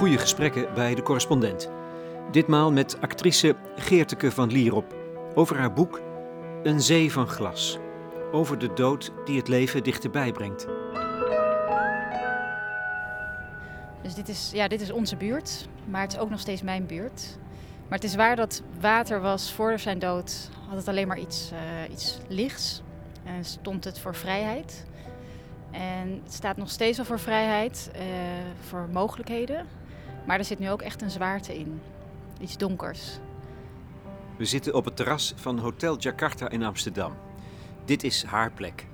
goede gesprekken bij de correspondent. Ditmaal met actrice Geerteke van Lierop over haar boek Een zee van glas. Over de dood die het leven dichterbij brengt. Dus dit is, ja, dit is onze buurt, maar het is ook nog steeds mijn buurt. Maar het is waar dat water was voor zijn dood, had het alleen maar iets, uh, iets lichts. En stond het voor vrijheid. En het staat nog steeds wel voor vrijheid, uh, voor mogelijkheden. Maar er zit nu ook echt een zwaarte in. Iets donkers. We zitten op het terras van Hotel Jakarta in Amsterdam. Dit is haar plek.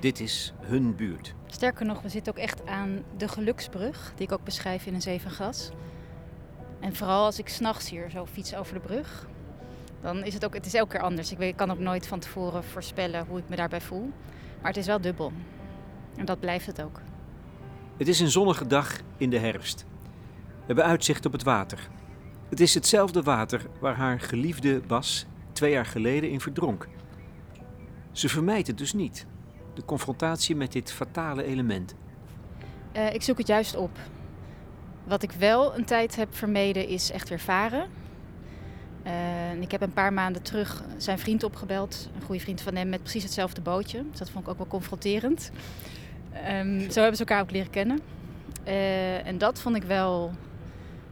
Dit is hun buurt. Sterker nog, we zitten ook echt aan de geluksbrug, die ik ook beschrijf in een zee van gas. En vooral als ik s'nachts hier zo fiets over de brug, dan is het ook, het is elke keer anders. Ik, weet, ik kan ook nooit van tevoren voorspellen hoe ik me daarbij voel. Maar het is wel dubbel. En dat blijft het ook. Het is een zonnige dag in de herfst. Hebben uitzicht op het water. Het is hetzelfde water waar haar geliefde Bas twee jaar geleden in verdronk. Ze vermijdt het dus niet, de confrontatie met dit fatale element. Uh, ik zoek het juist op. Wat ik wel een tijd heb vermeden is echt weer varen. Uh, ik heb een paar maanden terug zijn vriend opgebeld, een goede vriend van hem, met precies hetzelfde bootje. Dus dat vond ik ook wel confronterend. Um, zo hebben ze elkaar ook leren kennen. Uh, en dat vond ik wel,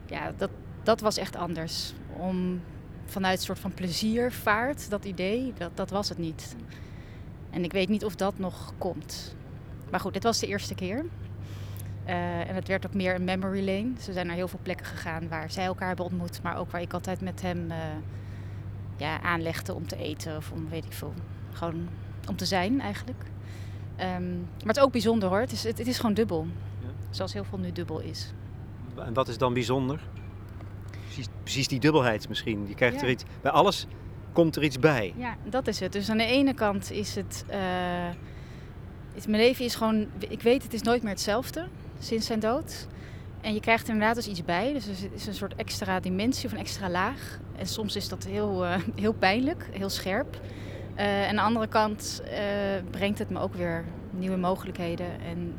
ja, dat, dat was echt anders. Om vanuit een soort van pleziervaart, dat idee, dat, dat was het niet. En ik weet niet of dat nog komt. Maar goed, dit was de eerste keer. Uh, en het werd ook meer een memory lane. Ze zijn naar heel veel plekken gegaan waar zij elkaar hebben ontmoet, maar ook waar ik altijd met hem uh, ja, aanlegde om te eten of om weet ik veel. Gewoon om te zijn eigenlijk. Um, maar het is ook bijzonder hoor. Het is, het, het is gewoon dubbel. Ja. Zoals heel veel nu dubbel is. En wat is dan bijzonder? Precies, precies die dubbelheid misschien. Je krijgt ja. er iets. Bij alles komt er iets bij. Ja, dat is het. Dus aan de ene kant is het. Uh, is, mijn leven is gewoon. Ik weet, het is nooit meer hetzelfde sinds zijn dood. En je krijgt er inderdaad dus iets bij. Dus er is een soort extra dimensie of een extra laag. En soms is dat heel, uh, heel pijnlijk, heel scherp. Uh, en aan de andere kant uh, brengt het me ook weer nieuwe mogelijkheden. En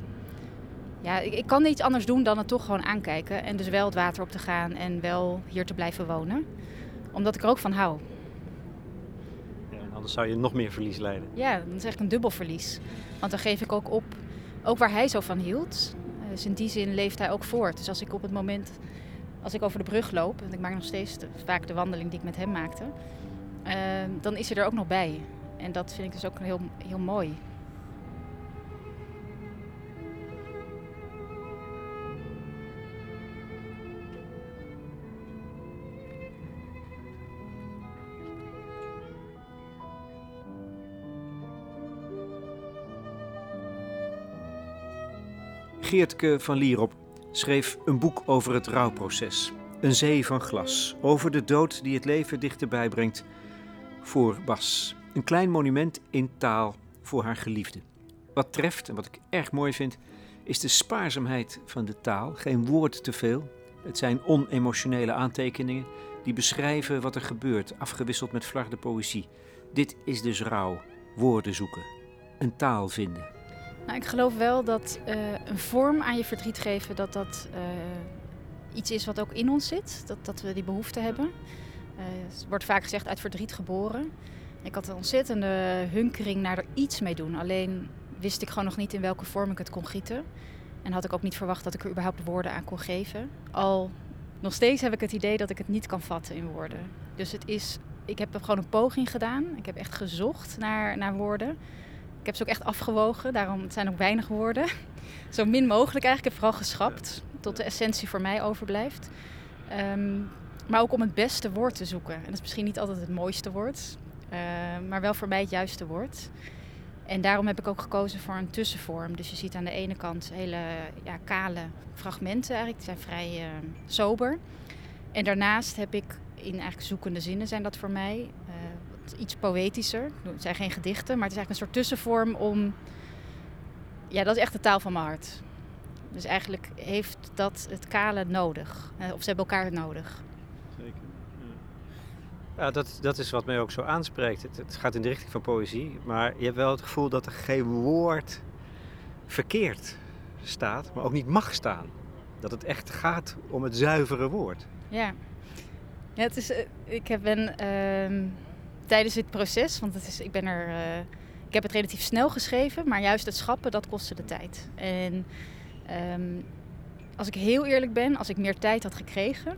ja, ik, ik, kan niet anders doen dan het toch gewoon aankijken. En dus wel het water op te gaan en wel hier te blijven wonen. Omdat ik er ook van hou. Ja, anders zou je nog meer verlies leiden. Ja, dan is echt een dubbel verlies. Want dan geef ik ook op, ook waar hij zo van hield. Dus in die zin leeft hij ook voort. Dus als ik op het moment, als ik over de brug loop, en ik maak nog steeds vaak de wandeling die ik met hem maakte, uh, dan is hij er ook nog bij. En dat vind ik dus ook heel, heel mooi. Geertke van Lierop schreef een boek over het rouwproces. Een zee van glas. Over de dood die het leven dichterbij brengt voor Bas. Een klein monument in taal voor haar geliefde. Wat treft en wat ik erg mooi vind, is de spaarzaamheid van de taal. Geen woord te veel. Het zijn onemotionele aantekeningen die beschrijven wat er gebeurt, afgewisseld met flarde poëzie. Dit is dus rouw. Woorden zoeken. Een taal vinden. Nou, ik geloof wel dat uh, een vorm aan je verdriet geven, dat dat uh, iets is wat ook in ons zit. Dat, dat we die behoefte hebben. Uh, het wordt vaak gezegd uit verdriet geboren. Ik had een ontzettende hunkering naar er iets mee doen. Alleen wist ik gewoon nog niet in welke vorm ik het kon gieten. En had ik ook niet verwacht dat ik er überhaupt woorden aan kon geven. Al nog steeds heb ik het idee dat ik het niet kan vatten in woorden. Dus het is, ik heb gewoon een poging gedaan. Ik heb echt gezocht naar, naar woorden. Ik heb ze ook echt afgewogen, daarom zijn ook weinig woorden. Zo min mogelijk eigenlijk. Ik heb vooral geschrapt, tot de essentie voor mij overblijft. Um, maar ook om het beste woord te zoeken. En dat is misschien niet altijd het mooiste woord, uh, maar wel voor mij het juiste woord. En daarom heb ik ook gekozen voor een tussenvorm. Dus je ziet aan de ene kant hele ja, kale fragmenten eigenlijk. Die zijn vrij uh, sober. En daarnaast heb ik in eigenlijk zoekende zinnen zijn dat voor mij. Iets poëtischer. Het zijn geen gedichten, maar het is eigenlijk een soort tussenvorm om. Ja, dat is echt de taal van mijn hart. Dus eigenlijk heeft dat het kale nodig. Of ze hebben elkaar nodig. Zeker. Ja, ja dat, dat is wat mij ook zo aanspreekt. Het, het gaat in de richting van poëzie, maar je hebt wel het gevoel dat er geen woord verkeerd staat, maar ook niet mag staan. Dat het echt gaat om het zuivere woord. Ja, ja het is, eh, ik heb ben ehm, tijdens dit proces, want het is, ik ben er, uh, ik heb het relatief snel geschreven, maar juist het schappen dat kostte de tijd. En um, als ik heel eerlijk ben, als ik meer tijd had gekregen,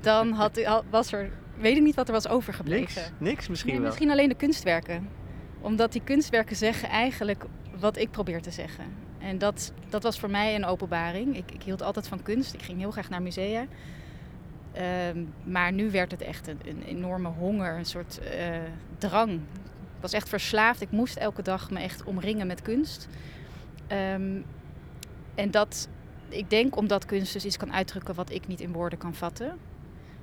dan had, was er, weet ik niet wat er was overgebleven. Niks, niks misschien wel. Misschien alleen de kunstwerken. Omdat die kunstwerken zeggen eigenlijk wat ik probeer te zeggen. En dat, dat was voor mij een openbaring. Ik, ik hield altijd van kunst. Ik ging heel graag naar musea. Um, maar nu werd het echt een, een enorme honger, een soort uh, drang. Ik was echt verslaafd. Ik moest elke dag me echt omringen met kunst. Um, en dat, ik denk omdat kunst dus iets kan uitdrukken wat ik niet in woorden kan vatten.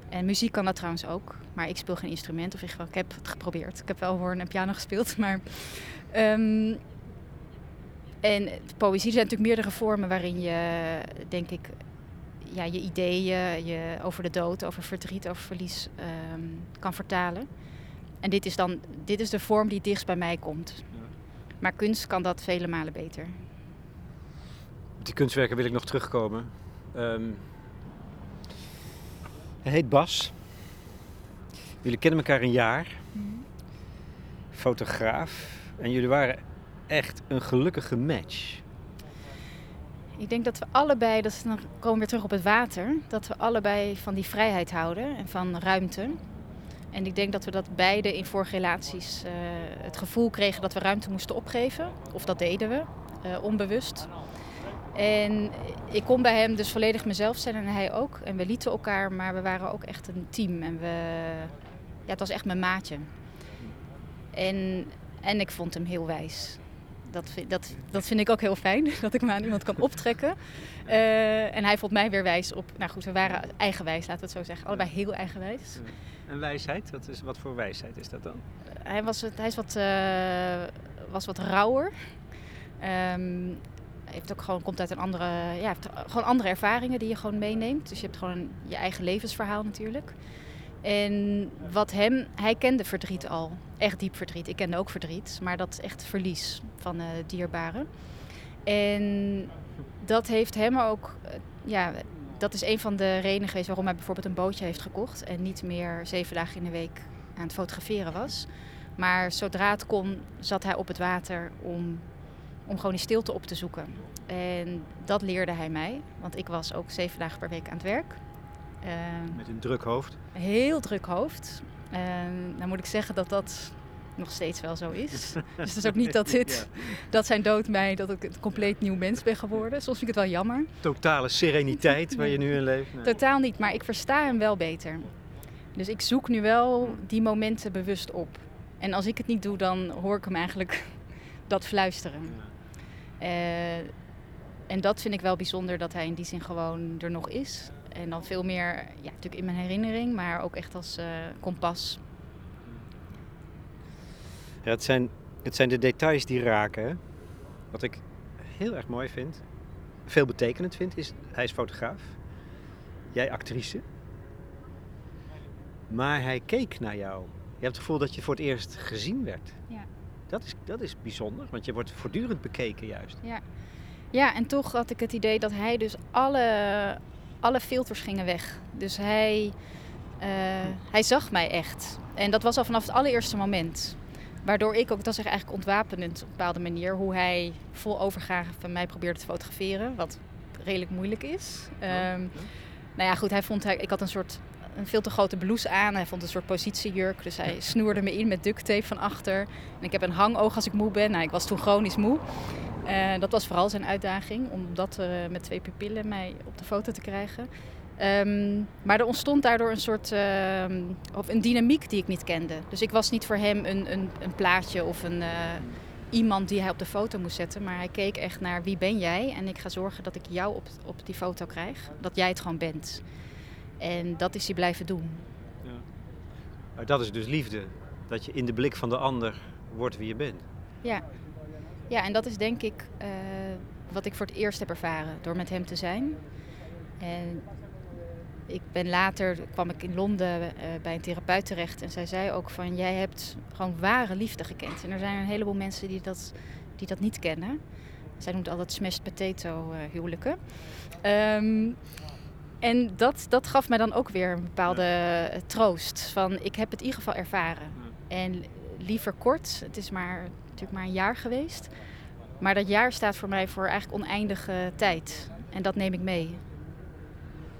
En muziek kan dat trouwens ook. Maar ik speel geen instrument. Of ik, ik heb het geprobeerd. Ik heb wel hoorn en piano gespeeld. Maar, um, en poëzie zijn natuurlijk meerdere vormen waarin je, denk ik, ja, je ideeën je over de dood, over verdriet, over verlies um, kan vertalen. En dit is dan dit is de vorm die dichtst bij mij komt. Maar kunst kan dat vele malen beter die kunstwerken wil ik nog terugkomen. Um, hij heet Bas. Jullie kennen elkaar een jaar. Mm. Fotograaf. En jullie waren echt een gelukkige match. Ik denk dat we allebei, dat dan komen we weer terug op het water, dat we allebei van die vrijheid houden en van ruimte. En ik denk dat we dat beide in vorige relaties uh, het gevoel kregen dat we ruimte moesten opgeven. Of dat deden we, uh, onbewust. En ik kon bij hem dus volledig mezelf zijn en hij ook. En we lieten elkaar, maar we waren ook echt een team. En we, ja, het was echt mijn maatje. En, en ik vond hem heel wijs. Dat vind, dat, dat vind ik ook heel fijn, dat ik me aan iemand kan optrekken. Uh, en hij vond mij weer wijs op... Nou goed, we waren eigenwijs, laten we het zo zeggen. Allebei heel eigenwijs. En wijsheid? Wat, is, wat voor wijsheid is dat dan? hij was, hij is wat, uh, was wat rauwer. Um, heeft ook gewoon, komt uit een andere, ja, heeft gewoon andere ervaringen die je gewoon meeneemt. Dus je hebt gewoon je eigen levensverhaal natuurlijk. En wat hem, hij kende verdriet al, echt diep verdriet. Ik kende ook verdriet, maar dat is echt verlies van uh, dierbaren. En dat heeft hem ook, uh, ja, dat is een van de redenen geweest waarom hij bijvoorbeeld een bootje heeft gekocht en niet meer zeven dagen in de week aan het fotograferen was. Maar zodra het kon, zat hij op het water om om gewoon die stilte op te zoeken. En dat leerde hij mij, want ik was ook zeven dagen per week aan het werk. Uh, Met een druk hoofd? Heel druk hoofd. Uh, nou moet ik zeggen dat dat nog steeds wel zo is. dus het is ook niet dat, dit, ja. dat zijn dood mij, dat ik een compleet nieuw mens ben geworden. Soms vind ik het wel jammer. Totale sereniteit waar je nu in leeft? Nee. Totaal niet, maar ik versta hem wel beter. Dus ik zoek nu wel die momenten bewust op. En als ik het niet doe, dan hoor ik hem eigenlijk dat fluisteren. Ja. Uh, en dat vind ik wel bijzonder dat hij in die zin gewoon er nog is. En dan veel meer, ja, natuurlijk in mijn herinnering, maar ook echt als uh, kompas. Ja, het zijn, het zijn de details die raken. Wat ik heel erg mooi vind, veel betekenend vind, is hij is fotograaf. Jij actrice. Maar hij keek naar jou. Je hebt het gevoel dat je voor het eerst gezien werd. Ja. Dat is, dat is bijzonder, want je wordt voortdurend bekeken juist. Ja. ja, en toch had ik het idee dat hij dus alle, alle filters gingen weg. Dus hij, uh, hij zag mij echt. En dat was al vanaf het allereerste moment. Waardoor ik ook, dat is eigenlijk ontwapenend op een bepaalde manier, hoe hij vol overgave van mij probeerde te fotograferen. Wat redelijk moeilijk is. Um, nou ja, goed, hij vond, hij, ik had een soort een veel te grote blouse aan. Hij vond een soort positiejurk. Dus hij snoerde me in met duct tape van achter. En ik heb een hangoog als ik moe ben. Nou, ik was toen chronisch moe. Uh, dat was vooral zijn uitdaging. Om dat uh, met twee pupillen mij op de foto te krijgen. Um, maar er ontstond daardoor een soort uh, of een dynamiek die ik niet kende. Dus ik was niet voor hem een, een, een plaatje of een, uh, iemand die hij op de foto moest zetten. Maar hij keek echt naar wie ben jij. En ik ga zorgen dat ik jou op, op die foto krijg. Dat jij het gewoon bent. En dat is hij blijven doen. Ja. Maar dat is dus liefde. Dat je in de blik van de ander wordt wie je bent. Ja, ja en dat is denk ik uh, wat ik voor het eerst heb ervaren door met hem te zijn. En ik ben later, kwam ik in Londen uh, bij een therapeut terecht en zij zei ook van jij hebt gewoon ware liefde gekend. En er zijn een heleboel mensen die dat, die dat niet kennen. zij noemt altijd smashed potato huwelijken. Ehm, en dat, dat gaf mij dan ook weer een bepaalde troost. Van ik heb het in ieder geval ervaren. En liever kort, het is maar, natuurlijk maar een jaar geweest. Maar dat jaar staat voor mij voor eigenlijk oneindige tijd. En dat neem ik mee.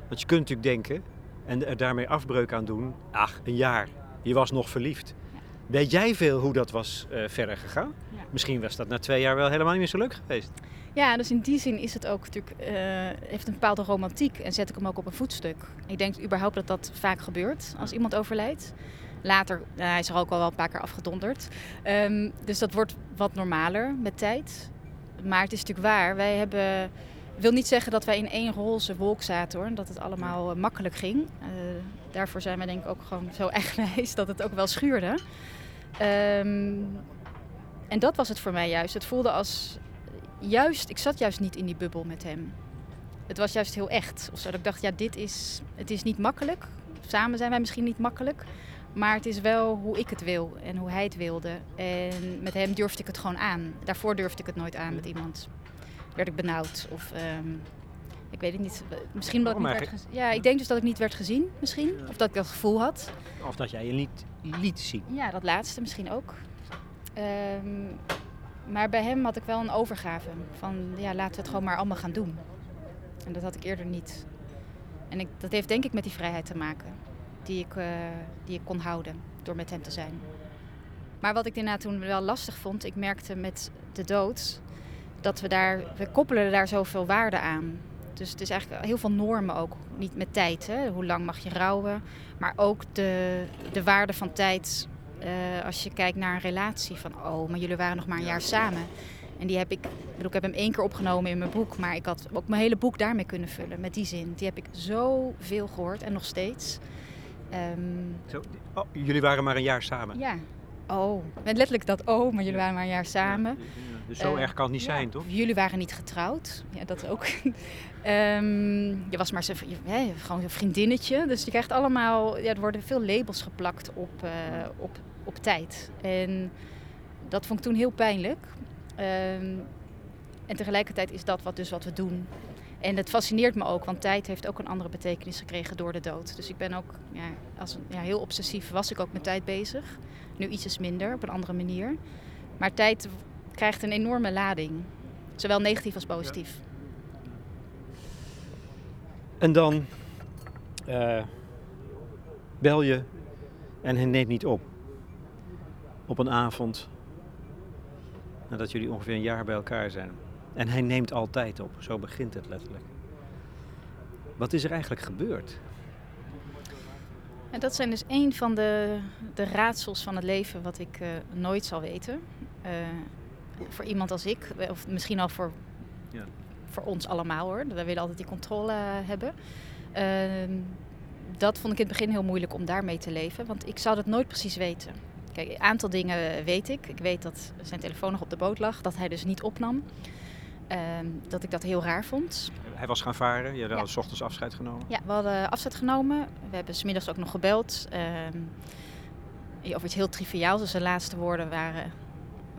Want je kunt natuurlijk denken en er daarmee afbreuk aan doen. Ach, een jaar. Je was nog verliefd. Weet jij veel hoe dat was uh, verder gegaan? Misschien was dat na twee jaar wel helemaal niet meer zo leuk geweest. Ja, dus in die zin is het ook natuurlijk, uh, heeft een bepaalde romantiek en zet ik hem ook op een voetstuk. Ik denk überhaupt dat dat vaak gebeurt als iemand overlijdt. Later, uh, hij is er ook al wel een paar keer afgedonderd. Um, dus dat wordt wat normaler met tijd. Maar het is natuurlijk waar, wij hebben... Ik wil niet zeggen dat wij in één roze wolk zaten hoor, dat het allemaal makkelijk ging. Uh, daarvoor zijn we denk ik ook gewoon zo eigenwijs dat het ook wel schuurde. Um, en dat was het voor mij juist. Het voelde als juist, ik zat juist niet in die bubbel met hem. Het was juist heel echt. Of dat ik dacht, ja, dit is, het is niet makkelijk. Samen zijn wij misschien niet makkelijk. Maar het is wel hoe ik het wil en hoe hij het wilde. En met hem durfde ik het gewoon aan. Daarvoor durfde ik het nooit aan met iemand. Werd ik benauwd of um, ik weet het niet. Misschien dat ik niet werd gezien. Ja, ik denk dus dat ik niet werd gezien, misschien. Of dat ik dat gevoel had. Of dat jij je niet liet zien. Ja, dat laatste misschien ook. Um, maar bij hem had ik wel een overgave. Van ja, laten we het gewoon maar allemaal gaan doen. En dat had ik eerder niet. En ik, dat heeft denk ik met die vrijheid te maken. Die ik, uh, die ik kon houden door met hem te zijn. Maar wat ik daarna toen wel lastig vond, ik merkte met de dood dat we daar, we koppelen daar zoveel waarde aan. Dus het is eigenlijk heel veel normen ook. Niet met tijd, hè? hoe lang mag je rouwen. Maar ook de, de waarde van tijd uh, als je kijkt naar een relatie van, oh, maar jullie waren nog maar een jaar samen. En die heb ik, bedoel, ik heb hem één keer opgenomen in mijn boek, maar ik had ook mijn hele boek daarmee kunnen vullen, met die zin. Die heb ik zoveel gehoord en nog steeds. Um, Zo, oh, jullie waren maar een jaar samen? Ja. Oh, met letterlijk dat oh, maar jullie waren maar een jaar samen. Ja, dus zo uh, erg kan het niet ja, zijn, toch? Jullie waren niet getrouwd. Ja, dat ook. um, je was maar zo, je, gewoon een vriendinnetje. Dus je krijgt allemaal, ja, er worden veel labels geplakt op, uh, op op tijd. En dat vond ik toen heel pijnlijk. Um, en tegelijkertijd is dat wat, dus wat we doen. En het fascineert me ook, want tijd heeft ook een andere betekenis gekregen door de dood. Dus ik ben ook, ja, als een, ja, heel obsessief was ik ook met tijd bezig. Nu iets minder, op een andere manier. Maar tijd krijgt een enorme lading. Zowel negatief als positief. En dan uh, bel je en hij neemt niet op op een avond nadat jullie ongeveer een jaar bij elkaar zijn. En hij neemt altijd op, zo begint het letterlijk. Wat is er eigenlijk gebeurd? En dat zijn dus een van de, de raadsels van het leven wat ik uh, nooit zal weten. Uh, voor iemand als ik, of misschien al voor, ja. voor ons allemaal hoor. Wij willen altijd die controle hebben. Uh, dat vond ik in het begin heel moeilijk om daarmee te leven, want ik zou dat nooit precies weten. Kijk, een aantal dingen weet ik. Ik weet dat zijn telefoon nog op de boot lag, dat hij dus niet opnam. Uh, dat ik dat heel raar vond. Hij was gaan varen, je had ja. s ochtends afscheid genomen? Ja, we hadden afscheid genomen. We hebben smiddags ook nog gebeld. Uh, over iets heel triviaals. Dus de laatste woorden waren,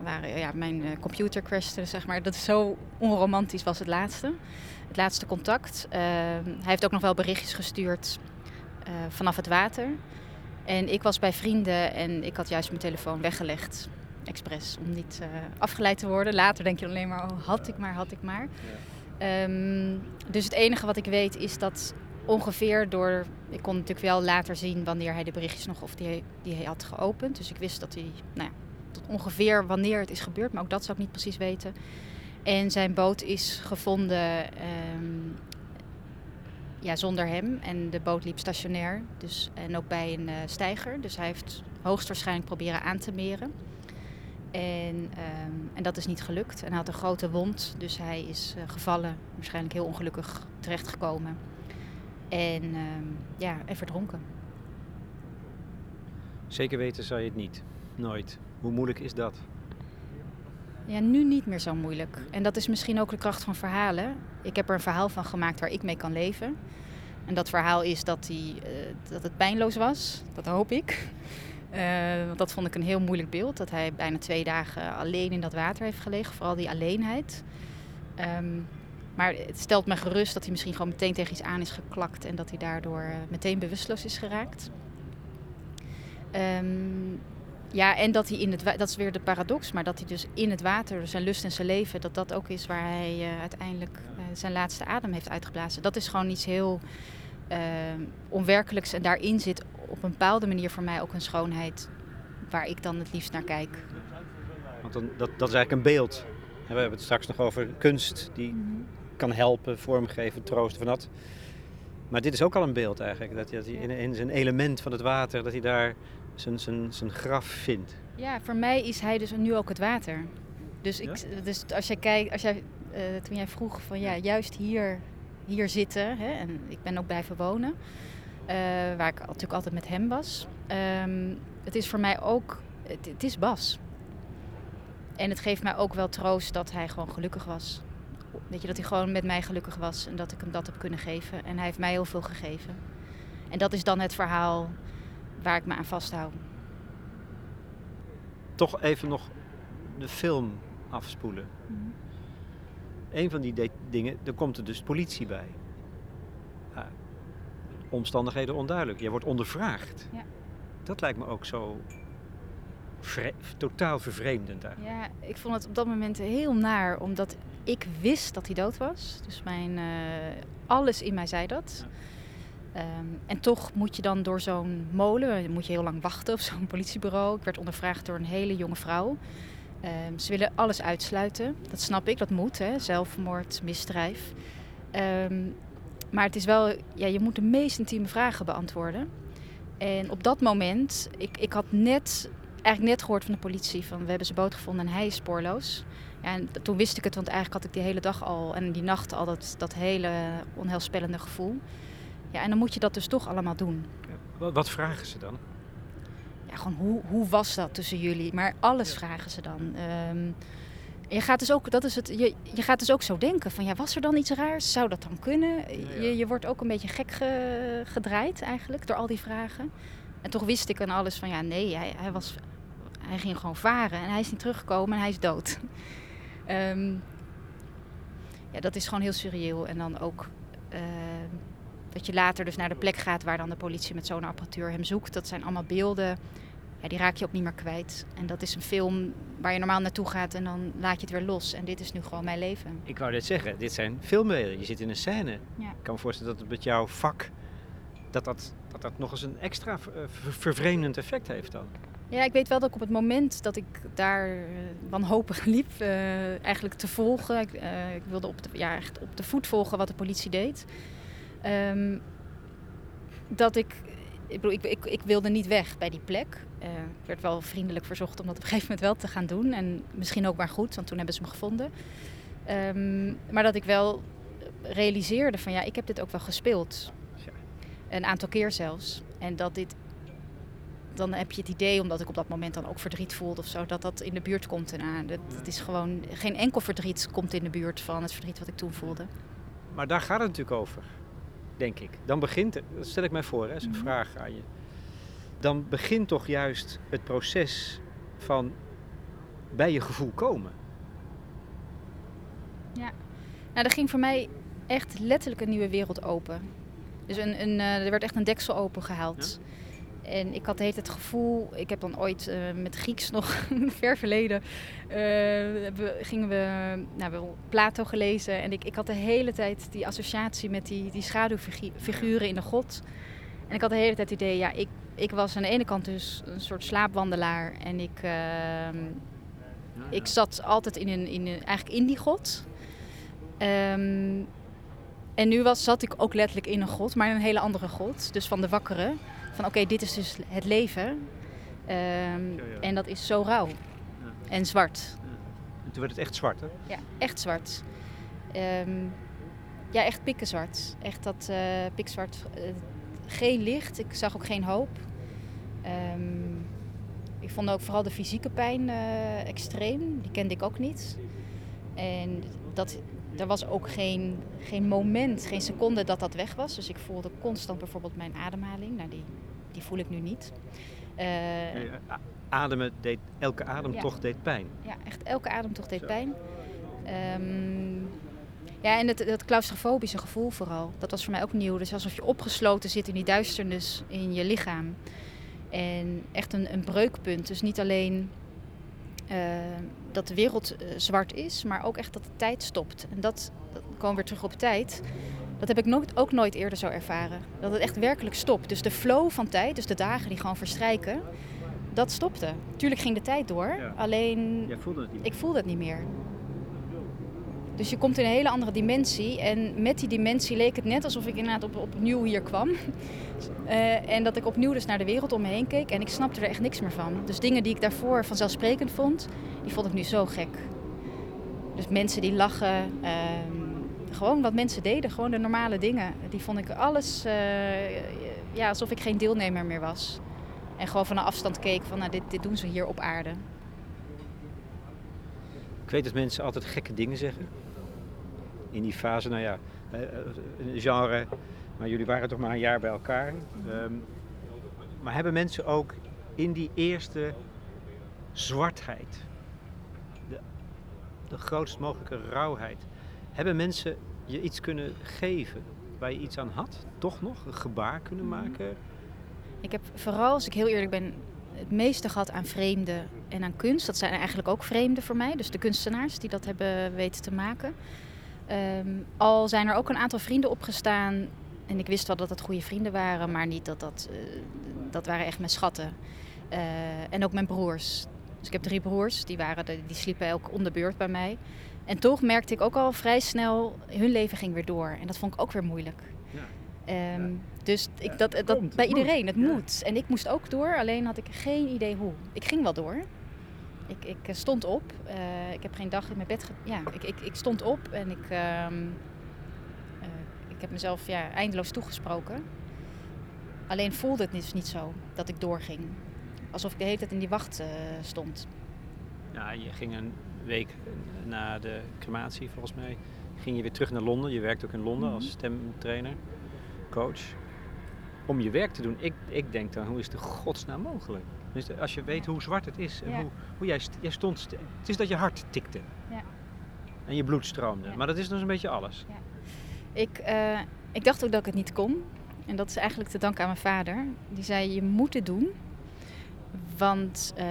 waren ja, mijn uh, computer crashte, zeg maar. Dat is zo onromantisch was het laatste. Het laatste contact. Uh, hij heeft ook nog wel berichtjes gestuurd eh, vanaf het water. En ik was bij vrienden en ik had juist mijn telefoon weggelegd. Expres, om niet uh, afgeleid te worden. Later denk je alleen maar, oh, had ik maar, had ik maar. Ja. Um, dus het enige wat ik weet is dat ongeveer door... Ik kon natuurlijk wel later zien wanneer hij de berichtjes nog of die, die hij had geopend. Dus ik wist dat hij, nou ja, tot ongeveer wanneer het is gebeurd. Maar ook dat zou ik niet precies weten. En zijn boot is gevonden um, ja, zonder hem. En de boot liep stationair. Dus, en ook bij een uh, steiger. Dus hij heeft hoogstwaarschijnlijk proberen aan te meren. En, um, en dat is niet gelukt. En hij had een grote wond. Dus hij is uh, gevallen. Waarschijnlijk heel ongelukkig terechtgekomen. En, um, ja, en verdronken. Zeker weten zou je het niet. Nooit. Hoe moeilijk is dat? Ja, nu niet meer zo moeilijk. En dat is misschien ook de kracht van verhalen. Ik heb er een verhaal van gemaakt waar ik mee kan leven. En dat verhaal is dat, die, uh, dat het pijnloos was. Dat hoop ik. Uh, want dat vond ik een heel moeilijk beeld. Dat hij bijna twee dagen alleen in dat water heeft gelegen. Vooral die alleenheid. Ehm, maar het stelt me gerust dat hij misschien gewoon meteen tegen iets aan is geklakt en dat hij daardoor eh, meteen bewusteloos is geraakt. Ehm, ja, en dat hij in het dat is weer de paradox, maar dat hij dus in het water, zijn lust en zijn leven, dat dat ook is waar hij uh, uiteindelijk zijn laatste adem heeft uitgeblazen. Dat is gewoon iets heel uh, onwerkelijks en daarin zit op een bepaalde manier voor mij ook een schoonheid waar ik dan het liefst naar kijk. Want dan, dat, dat is eigenlijk een beeld. We hebben het straks nog over kunst die mm-hmm. kan helpen, vormgeven, troosten van dat. Maar dit is ook al een beeld eigenlijk. Dat hij, dat hij in, in zijn element van het water, dat hij daar zijn, zijn, zijn graf vindt. Ja, voor mij is hij dus nu ook het water. Dus, ik, dus als jij kijkt, als jij, uh, toen jij vroeg van ja, juist hier, hier zitten, hè, en ik ben ook blijven wonen, waar ik natuurlijk altijd met hem was. Um, het is voor mij ook, het, het is Bas. En het geeft mij ook wel troost dat hij gewoon gelukkig was. Weet je, dat hij gewoon met mij gelukkig was en dat ik hem dat heb kunnen geven. En hij heeft mij heel veel gegeven. En dat is dan het verhaal waar ik me aan vasthoud. Toch even nog de film afspoelen. Mm Een van die dingen, er komt er dus politie bij. Omstandigheden onduidelijk. Je wordt ondervraagd. Ja. Dat lijkt me ook zo totaal vervreemdend eigenlijk. Ja, ik vond het op dat moment heel naar, omdat ik wist dat hij dood was. Dus mijn, uh, alles in mij zei dat. Ja. Um, en toch moet je dan door zo'n molen, moet je heel lang wachten op zo'n politiebureau. Ik werd ondervraagd door een hele jonge vrouw. Um, ze willen alles uitsluiten. Dat snap ik, dat moet. Hè? Zelfmoord, misdrijf. Um, maar het is wel, ja, je moet de meest intieme vragen beantwoorden. En op dat moment, ik, ik had net eigenlijk net gehoord van de politie van we hebben zijn boot gevonden en hij is spoorloos. Ja, en toen wist ik het, want eigenlijk had ik die hele dag al en die nacht al dat, dat hele onheilspellende gevoel. Ja, en dan moet je dat dus toch allemaal doen. Wat vragen ze dan? Ja, gewoon hoe, hoe was dat tussen jullie? Maar alles vragen ze dan. Um, je gaat dus ook, dat is het, je, je gaat dus ook zo denken van ja, was er dan iets raars? Zou dat dan kunnen? Je, je wordt ook een beetje gek ge, gedraaid eigenlijk door al die vragen. En toch wist ik aan alles van ja, nee, hij, hij was hij ging gewoon varen en hij is niet teruggekomen en hij is dood. um, ja, dat is gewoon heel surreëel. En dan ook uh, dat je later dus naar de plek gaat waar dan de politie met zo'n apparatuur hem zoekt. Dat zijn allemaal beelden, ja, die raak je ook niet meer kwijt. En dat is een film waar je normaal naartoe gaat en dan laat je het weer los. En dit is nu gewoon mijn leven. Ik wou dit zeggen, dit zijn filmbeelden. Je zit in een scène. Ja. Ik kan me voorstellen dat het met jouw vak, dat dat, dat, dat nog eens een extra vervreemdend effect heeft dan. Ja, ik weet wel dat ik op het moment dat ik daar uh, wanhopig liep, uh, eigenlijk te volgen. Ik, uh, ik, wilde op de, ja, echt op de voet volgen wat de politie deed. Um, dat ik, ik, bedoel, ik, ik, ik, wilde niet weg bij die plek. Ik werd wel vriendelijk verzocht om dat op een gegeven moment wel te gaan doen. En misschien ook maar goed, want toen hebben ze me gevonden. Um, maar dat ik wel realiseerde van ja, ik heb dit ook wel gespeeld. Een aantal keer zelfs. En dat dit dan heb je het idee, omdat ik op dat moment dan ook verdriet voelde of zo, dat dat in de buurt komt. En dat, dat, is gewoon, geen enkel verdriet komt in de buurt van het verdriet wat ik toen voelde. Maar daar gaat het natuurlijk over, denk ik. Dan begint het, dat stel ik mij voor, hè, is een mm -hmm. vraag aan je. Dan begint toch juist het proces van bij je gevoel komen. Ja, nou, dat ging voor mij echt letterlijk een nieuwe wereld open. Dus een, een, uh, er werd echt een deksel opengehaald. Ja? En ik had het het gevoel, ik heb dan ooit uh, met Grieks nog ver verleden, uh, we, gingen we, nou, we Plato gelezen. En ik, ik had de hele tijd die associatie met die, die schaduwfiguren in de god. En ik had de hele tijd het idee, ja, ik, ik was aan de ene kant dus een soort slaapwandelaar. En ik, uh, ik zat altijd in, een, in een, eigenlijk in die god. Um, en nu was, zat ik ook letterlijk in een god, maar in een hele andere god. Dus van de wakkere van oké, okay, dit is dus het leven. Um, ja, ja. En dat is zo rauw ja. en zwart. En toen werd het echt zwart, hè? Ja, echt zwart. Um, ja, echt pikkenzwart. Echt dat uh, pikzwart. Uh, geen licht, ik zag ook geen hoop. Um, ik vond ook vooral de fysieke pijn uh, extreem. Die kende ik ook niet. En dat, er was ook geen, geen moment, geen seconde dat dat weg was. Dus ik voelde constant bijvoorbeeld mijn ademhaling. Nou, die, die voel ik nu niet. Uh, Ademen deed, elke ademtocht ja. deed pijn. Ja, echt elke ademtocht deed Zo. pijn. Ehm, ja, en het, het claustrofobische gevoel vooral. Dat was voor mij ook nieuw. Dus alsof je opgesloten zit in die duisternis in je lichaam. En echt een, een breukpunt. Dus niet alleen uh, dat de wereld uh, zwart is, maar ook echt dat de tijd stopt. En dat, dat komen we weer terug op tijd. Dat heb ik nooit, ook nooit eerder zo ervaren. Dat het echt werkelijk stopt. Dus de flow van tijd, dus de dagen die gewoon verstrijken, dat stopte. Tuurlijk ging de tijd door, Ja. alleen ik voelde het niet meer. Dus je komt in een hele andere dimensie. En met die dimensie leek het net alsof ik inderdaad op, opnieuw hier kwam. Eh, en dat ik opnieuw dus naar de wereld om me heen keek. En ik snapte er echt niks meer van. Dus dingen die ik daarvoor vanzelfsprekend vond, die vond ik nu zo gek. Dus mensen die lachen. ehm, gewoon wat mensen deden. Gewoon de normale dingen. Die vond ik alles eh, ja, alsof ik geen deelnemer meer was. En gewoon van een afstand keek van nou, dit, dit doen ze hier op aarde. Weet dat mensen altijd gekke dingen zeggen. In die fase, nou ja, een genre. Maar jullie waren toch maar een jaar bij elkaar. Ehm, maar hebben mensen ook in die eerste zwartheid, de, de grootst mogelijke rauwheid, hebben mensen je iets kunnen geven waar je iets aan had? Toch nog? Een gebaar kunnen maken? Ik heb vooral, als ik heel eerlijk ben, het meeste gehad aan vreemden en aan kunst. Dat zijn eigenlijk ook vreemden voor mij. Dus de kunstenaars die dat hebben weten te maken. Ehm, al zijn er ook een aantal vrienden opgestaan. En ik wist wel dat het goede vrienden waren, maar niet dat dat... eh, dat waren echt mijn schatten. Eh, en ook mijn broers. Dus ik heb drie broers, die, waren die sliepen elk om de bij mij. En toch merkte ik ook al vrij snel, hun leven ging weer door. En dat vond ik ook weer moeilijk. Ja. Ehm. Dus ik, dat, dat, komt, bij moet. iedereen, het moet. En ik moest ook door, alleen had ik geen idee hoe. Ik ging wel door. Ik, ik eh, stond op. Eh, ik heb geen dag in mijn bed... Ja, ik, ik, ik stond op en ik, ehm, eh, ik heb mezelf ja, eindeloos toegesproken. Alleen voelde het dus niet zo dat ik doorging. Alsof ik de hele tijd in die wacht stond. Ja, je ging een week na de crematie, volgens mij, ging je weer terug naar Londen. Je werkt ook in Londen Mhm. als stemtrainer, coach. Om je werk te doen, ik, ik denk dan, hoe is het in godsnaam mogelijk? Dus als je weet hoe zwart het is en Ja. hoe, hoe jij, st- jij stond, st- het is dat je hart tikte. Ja. En je bloed stroomde. Ja. Maar dat is dus een beetje alles. Ik, eh, ik dacht ook dat ik het niet kon. En dat is eigenlijk te danken aan mijn vader. Die zei, je moet het doen. Want eh,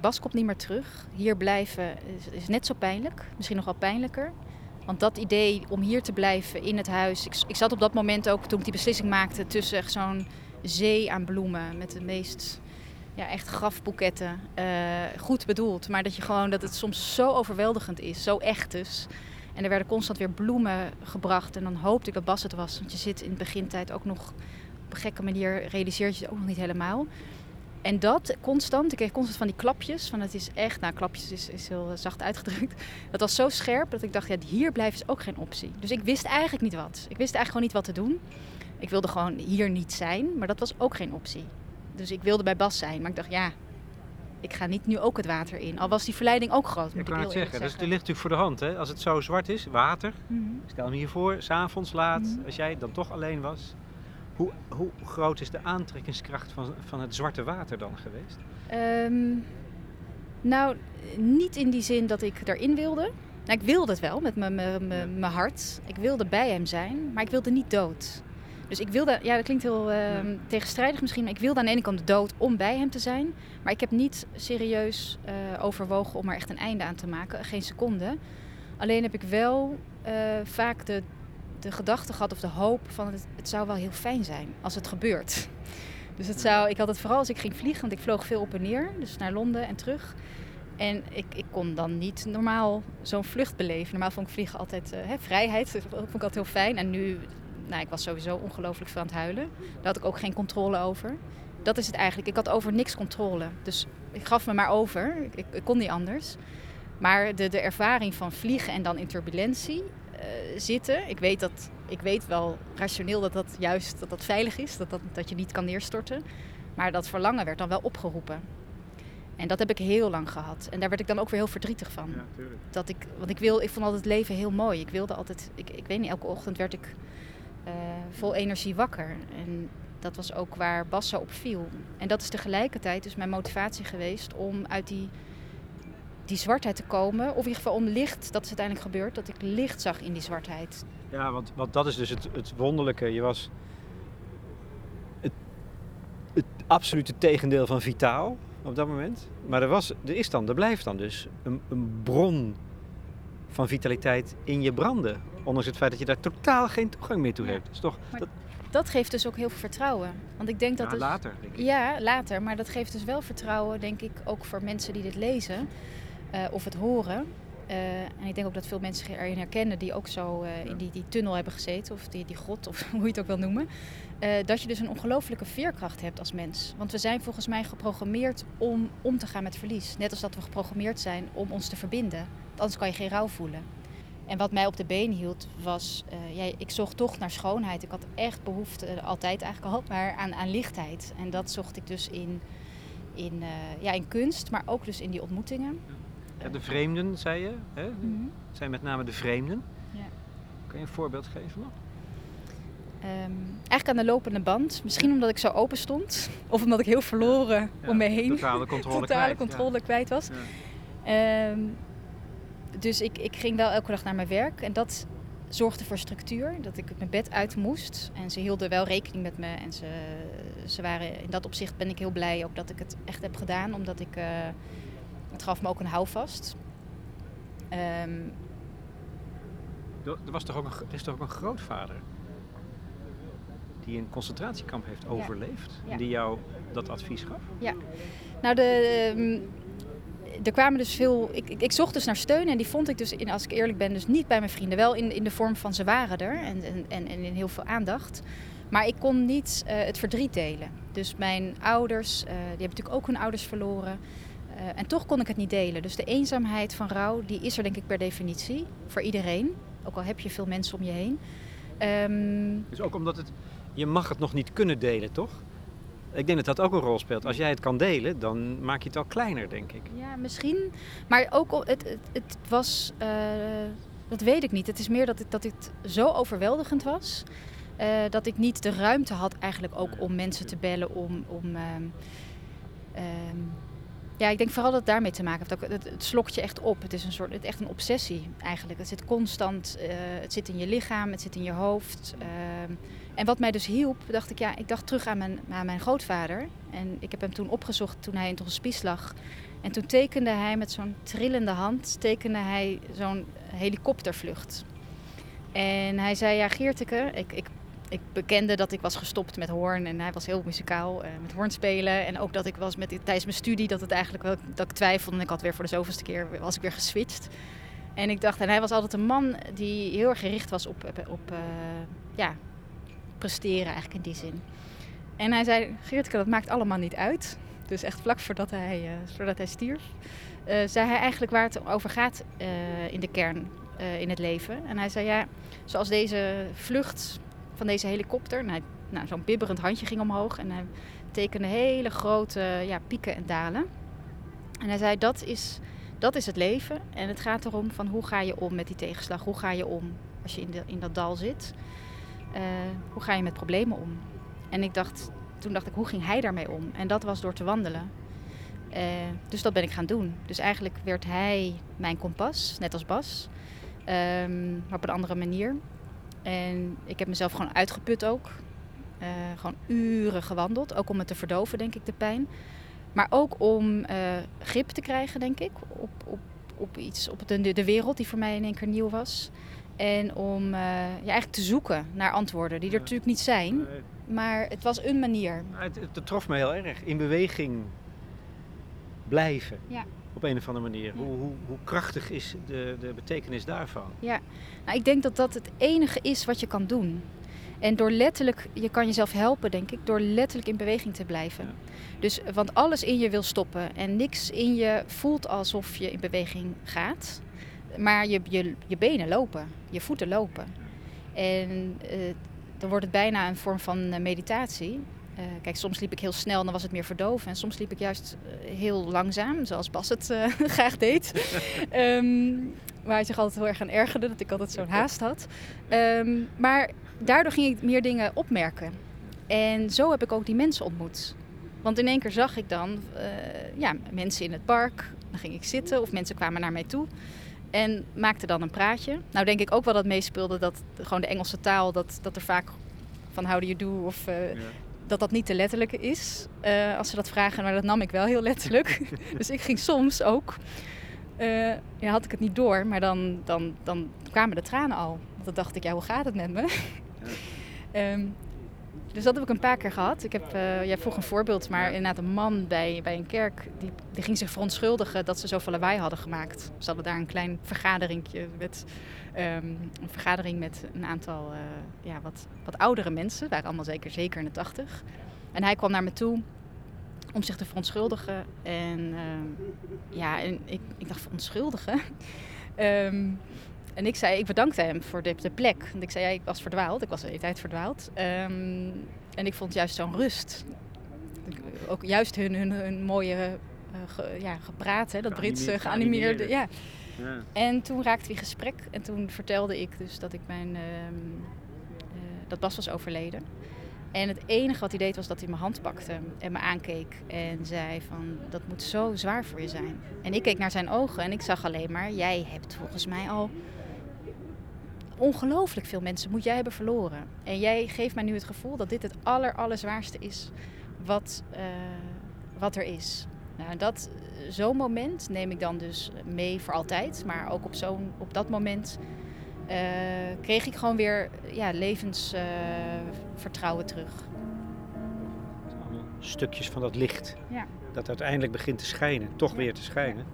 Bas komt niet meer terug. Hier blijven is, is net zo pijnlijk. Misschien nog wel pijnlijker. Want dat idee om hier te blijven in het huis. Ik, ik zat op dat moment ook, toen ik die beslissing maakte, tussen zo'n zee aan bloemen. Met de meest, ja, echt grafboeketten. Eh, goed bedoeld. Maar dat je gewoon, dat het soms zo overweldigend is. Zo echt dus. En er werden constant weer bloemen gebracht. En dan hoopte ik dat Bas het was. Want je zit in de begintijd ook nog op een gekke manier, realiseert je het ook nog niet helemaal. En dat constant, ik kreeg constant van die klapjes. Van het is echt, nou klapjes is, is heel eh, zacht uitgedrukt. Dat was zo scherp dat ik dacht, ja, hier blijven is ook geen optie. Dus ik wist eigenlijk niet wat. Ik wist eigenlijk gewoon niet wat te doen. Ik wilde gewoon hier niet zijn, maar dat was ook geen optie. Dus ik wilde bij Bas zijn, maar ik dacht, ja, ik ga niet nu ook het water in. Al was die verleiding ook groot, moet Ik kan het zeggen, dus het ligt natuurlijk voor de hand. Hè? Als het zo zwart is, water, Mhm. Stel me hiervoor, s'avonds laat, Mhm. als jij dan toch alleen was. Hoe, hoe groot is de aantrekkingskracht van, van het zwarte water dan geweest? Ehm, nou, niet in die zin dat ik erin wilde. Nou, ik wilde het wel met mijn- hart. Ik wilde bij hem zijn, maar ik wilde niet dood. Dus ik wilde, ja, dat klinkt heel ehm, tegenstrijdig misschien, maar ik wilde aan de ene kant dood om bij hem te zijn. Maar ik heb niet serieus eh, overwogen om er echt een einde aan te maken, geen seconde. Alleen heb ik wel eh, vaak de, de gedachte gehad of de hoop van het, het zou wel heel fijn zijn als het gebeurt. Dus het zou, ik had het vooral als ik ging vliegen, want ik vloog veel op en neer, dus naar Londen en terug. En ik, ik kon dan niet normaal zo'n vlucht beleven. Normaal vond ik vliegen altijd eh, hè, vrijheid, dat vond ik altijd heel fijn. En nu, nou, ik was sowieso ongelooflijk veel aan het huilen. Daar had ik ook geen controle over. Dat is het eigenlijk. Ik had over niks controle. Dus ik gaf me maar over. Ik, ik, kon niet anders. Maar de, de ervaring van vliegen en dan in turbulentie zitten. Ik weet, dat, ik weet wel rationeel dat dat juist dat dat veilig is. Dat, dat, dat je niet kan neerstorten. Maar dat verlangen werd dan wel opgeroepen. En dat heb ik heel lang gehad. En daar werd ik dan ook weer heel verdrietig van. tuurlijk. Dat ik, want ik, wil, ik vond altijd het leven heel mooi. Ik wilde altijd, ik, ik weet niet, elke ochtend werd ik eh, vol energie wakker. En dat was ook waar Bas zo op viel. En dat is tegelijkertijd dus mijn motivatie geweest om uit die, die zwartheid te komen. Of in ieder geval om licht, dat is uiteindelijk gebeurd, dat ik licht zag in die zwartheid. Ja, want, want dat is dus het, het wonderlijke. Je was het, het absolute tegendeel van vitaal op dat moment. Maar er, was, er is dan, er blijft dan dus een, een bron van vitaliteit in je branden. Ondanks het feit dat je daar totaal geen toegang meer toe hebt. Dat is toch, Maar dat, Dat geeft dus ook heel veel vertrouwen. Want ik denk dat ja, later, denk ik. Ja, later. Maar dat geeft dus wel vertrouwen, denk ik, ook voor mensen die dit lezen eh, of het horen. Eh, en ik denk ook dat veel mensen zich erin herkennen die ook zo eh, in die, die tunnel hebben gezeten, of die, die grot, of hoe je het ook wil noemen. Dat je dus een ongelofelijke veerkracht hebt als mens. Want we zijn volgens mij geprogrammeerd om om te gaan met verlies. Net als dat we geprogrammeerd zijn om ons te verbinden. Want Anders kan je geen rouw voelen. En wat mij op de been hield was, ja, ik zocht toch naar schoonheid. Ik had echt behoefte, eh, altijd eigenlijk al, maar aan, aan lichtheid. En dat zocht ik dus in, in, ja, in kunst, maar ook dus in die ontmoetingen. Ja, de vreemden, zei je. Hè? Mhm. Het zijn met name de vreemden. Ja. Kan je een voorbeeld geven nog? Ehm, eigenlijk aan de lopende band. Misschien omdat ik zo open stond. Of omdat ik heel verloren om me heen. Totale controle totale kwijt, controle kwijt was. Ja. Ehm, dus ik, ik ging wel elke dag naar mijn werk. En dat zorgde voor structuur. Dat ik mijn bed uit moest. En ze hielden wel rekening met me. En ze, ze waren, in dat opzicht ben ik heel blij ook dat ik het echt heb gedaan. Omdat ik... eh, het gaf me ook een houvast. Ehm, Er was toch ook een, er is toch ook een grootvader die een concentratiekamp heeft overleefd Ja. en die jou dat advies gaf? Nou, de, ehm, er kwamen dus veel. Ik, ik, ik zocht dus naar steun en die vond ik dus, in, als ik eerlijk ben, dus niet bij mijn vrienden. Wel in, in de vorm van ze waren er en, en, en, en in heel veel aandacht. Maar ik kon niet eh, het verdriet delen. Dus mijn ouders, eh, die hebben natuurlijk ook hun ouders verloren. Eh, en toch kon ik het niet delen. Dus de eenzaamheid van rouw, die is er denk ik per definitie. Voor iedereen. Ook al heb je veel mensen om je heen. Ehm, Dus ook omdat het, je mag het nog niet kunnen delen, toch? Ik denk dat dat ook een rol speelt. Als jij het kan delen, dan maak je het al kleiner, denk ik. Ja, misschien. Maar ook, het, het, het was, eh, dat weet ik niet. Het is meer dat het, dat het zo overweldigend was. eh, dat ik niet de ruimte had eigenlijk ook om mensen te bellen. Om, om, ehm, ehm, ja, ik denk vooral dat het daarmee te maken heeft. Het, het slokt je echt op. Het is een soort, het echt een obsessie eigenlijk. Het zit constant, eh, het zit in je lichaam, het zit in je hoofd. ehm. en wat mij dus hielp, dacht ik, ja, ik dacht terug aan mijn, aan mijn grootvader. En ik heb hem toen opgezocht toen hij in het hospice lag. En toen tekende hij met zo'n trillende hand tekende hij zo'n helikoptervlucht. En hij zei, ja Geerteke, ik, ik, ik bekende dat ik was gestopt met hoorn. En hij was heel muzikaal, eh, met hoorn spelen. En ook dat ik was met, tijdens mijn studie, dat het eigenlijk wel, dat ik twijfelde. En ik had weer voor de zoveelste keer, was ik weer geswitcht. En ik dacht, en hij was altijd een man die heel erg gericht was op, op, op, eh, ja, presteren eigenlijk in die zin. En hij zei, Geerteke, dat maakt allemaal niet uit. Dus echt vlak voordat hij, eh, voordat hij stierf, eh, zei hij eigenlijk waar het over gaat eh, in de kern eh, in het leven. En hij zei, ja, zoals deze vlucht van deze helikopter, nou, nou, zo'n bibberend handje ging omhoog en hij tekende hele grote ja, pieken en dalen. En hij zei, dat is, dat is het leven en het gaat erom van hoe ga je om met die tegenslag? Hoe ga je om als je in, de, in dat dal zit? Eh, hoe ga je met problemen om? En ik dacht, toen dacht ik, hoe ging hij daarmee om? En dat was door te wandelen. Eh, dus dat ben ik gaan doen. Dus eigenlijk werd hij mijn kompas, net als Bas. Ehm, maar op een andere manier. En ik heb mezelf gewoon uitgeput ook. Eh, gewoon uren gewandeld. Ook om het te verdoven, denk ik, de pijn. Maar ook om eh, grip te krijgen, denk ik. Op, op, op iets, op de, de wereld die voor mij in één keer nieuw was. En om eh, ja, eigenlijk te zoeken naar antwoorden die er Ja. natuurlijk niet zijn. Maar het was een manier. het, het, het trof me heel erg. In beweging blijven. Ja. Op een of andere manier. Hoe, hoe, hoe krachtig is de, de betekenis daarvan? Nou, ik denk dat dat het enige is wat je kan doen. En door letterlijk, je kan jezelf helpen, denk ik, door letterlijk in beweging te blijven. Ja. Dus, want alles in je wil stoppen en niks in je voelt alsof je in beweging gaat. Maar je, je, je benen lopen, je voeten lopen. En eh, dan wordt het bijna een vorm van eh, meditatie. Eh, kijk, soms liep ik heel snel en dan was het meer verdoven. En soms liep ik juist eh, heel langzaam, zoals Bas het eh, graag deed. Ehm, waar hij zich altijd heel erg aan ergerde, dat ik altijd zo'n haast had. Ehm, maar daardoor ging ik meer dingen opmerken. En zo heb ik ook die mensen ontmoet. Want in één keer zag ik dan ja, mensen in het park. Dan ging ik zitten of mensen kwamen naar mij toe. En maakte dan een praatje. Nou denk ik ook wel dat meespeelde dat gewoon de Engelse taal, dat, dat er vaak van how do you do of uh, dat dat niet te letterlijke is. Uh, als ze dat vragen, maar dat nam ik wel heel letterlijk. dus ik ging soms ook, uh, ja, had ik het niet door, maar dan, dan, dan kwamen de tranen al. Dan dacht ik, ja, hoe gaat het met me? Ja. um, dus dat heb ik een paar keer gehad. Ik heb, uh, jij vroeg een voorbeeld, maar inderdaad een man bij, bij een kerk... Die, die ging zich verontschuldigen dat ze zoveel lawaai hadden gemaakt. Ze hadden daar een klein vergaderingje met... Um, een vergadering met een aantal uh, ja, wat, wat oudere mensen. waren allemaal zeker, zeker in de tachtig. En hij kwam naar me toe om zich te verontschuldigen. En uh, ja, en ik, ik dacht verontschuldigen? um, En ik zei, ik bedankte hem voor de, de plek. Want ik zei, ja, ik was verdwaald. Ik was de hele tijd verdwaald. Um, en ik vond juist zo'n rust. Ook juist hun, hun, hun mooie uh, ge, ja, gepraat, hè, dat Britse geanimeerde. Ja. ja. En toen raakte we in gesprek. En toen vertelde ik dus dat ik mijn... Uh, uh, dat Bas was overleden. En het enige wat hij deed was dat hij mijn hand pakte en me aankeek en zei van dat moet zo zwaar voor je zijn. En ik keek naar zijn ogen en ik zag alleen maar, jij hebt volgens mij al ongelooflijk veel mensen moet jij hebben verloren. En jij geeft mij nu het gevoel dat dit het aller, allerzwaarste is wat, uh, wat er is. Nou, dat, zo'n moment neem ik dan dus mee voor altijd. Maar ook op, zo'n, op dat moment uh, kreeg ik gewoon weer ja, levensvertrouwen uh, terug. Stukjes van dat licht. Ja. Dat uiteindelijk begint te schijnen, toch ja. weer te schijnen.